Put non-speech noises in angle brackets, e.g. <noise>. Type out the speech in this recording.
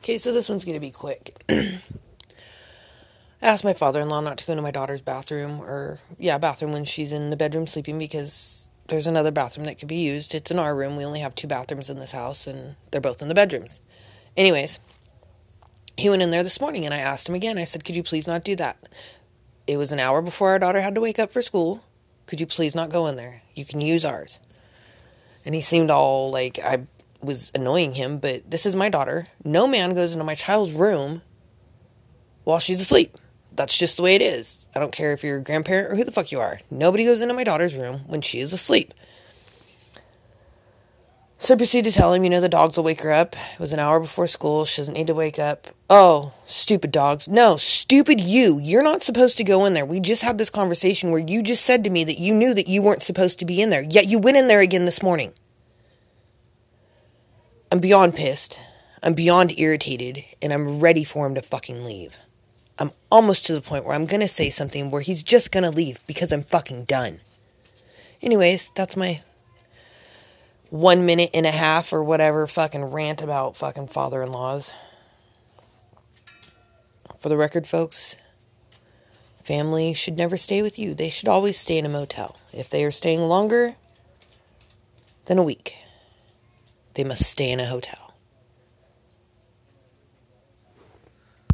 Okay, so this one's going to be quick. <clears throat> I asked my father in law not to go into my daughter's bathroom, or, yeah, bathroom when she's in the bedroom sleeping because there's another bathroom that could be used. It's in our room. We only have two bathrooms in this house, and they're both in the bedrooms. Anyways, he went in there this morning, and I asked him again. I said, Could you please not do that? It was an hour before our daughter had to wake up for school. Could you please not go in there? You can use ours. And he seemed all like I was annoying him, but this is my daughter. No man goes into my child's room while she's asleep. That's just the way it is. I don't care if you're a grandparent or who the fuck you are. Nobody goes into my daughter's room when she is asleep. So I proceed to tell him, you know, the dogs will wake her up. It was an hour before school. She doesn't need to wake up. Oh, stupid dogs. No, stupid you. You're not supposed to go in there. We just had this conversation where you just said to me that you knew that you weren't supposed to be in there, yet you went in there again this morning. I'm beyond pissed. I'm beyond irritated, and I'm ready for him to fucking leave. I'm almost to the point where I'm gonna say something where he's just gonna leave because I'm fucking done. Anyways, that's my one minute and a half or whatever fucking rant about fucking father in laws. For the record, folks, family should never stay with you. They should always stay in a motel. If they are staying longer than a week, they must stay in a hotel.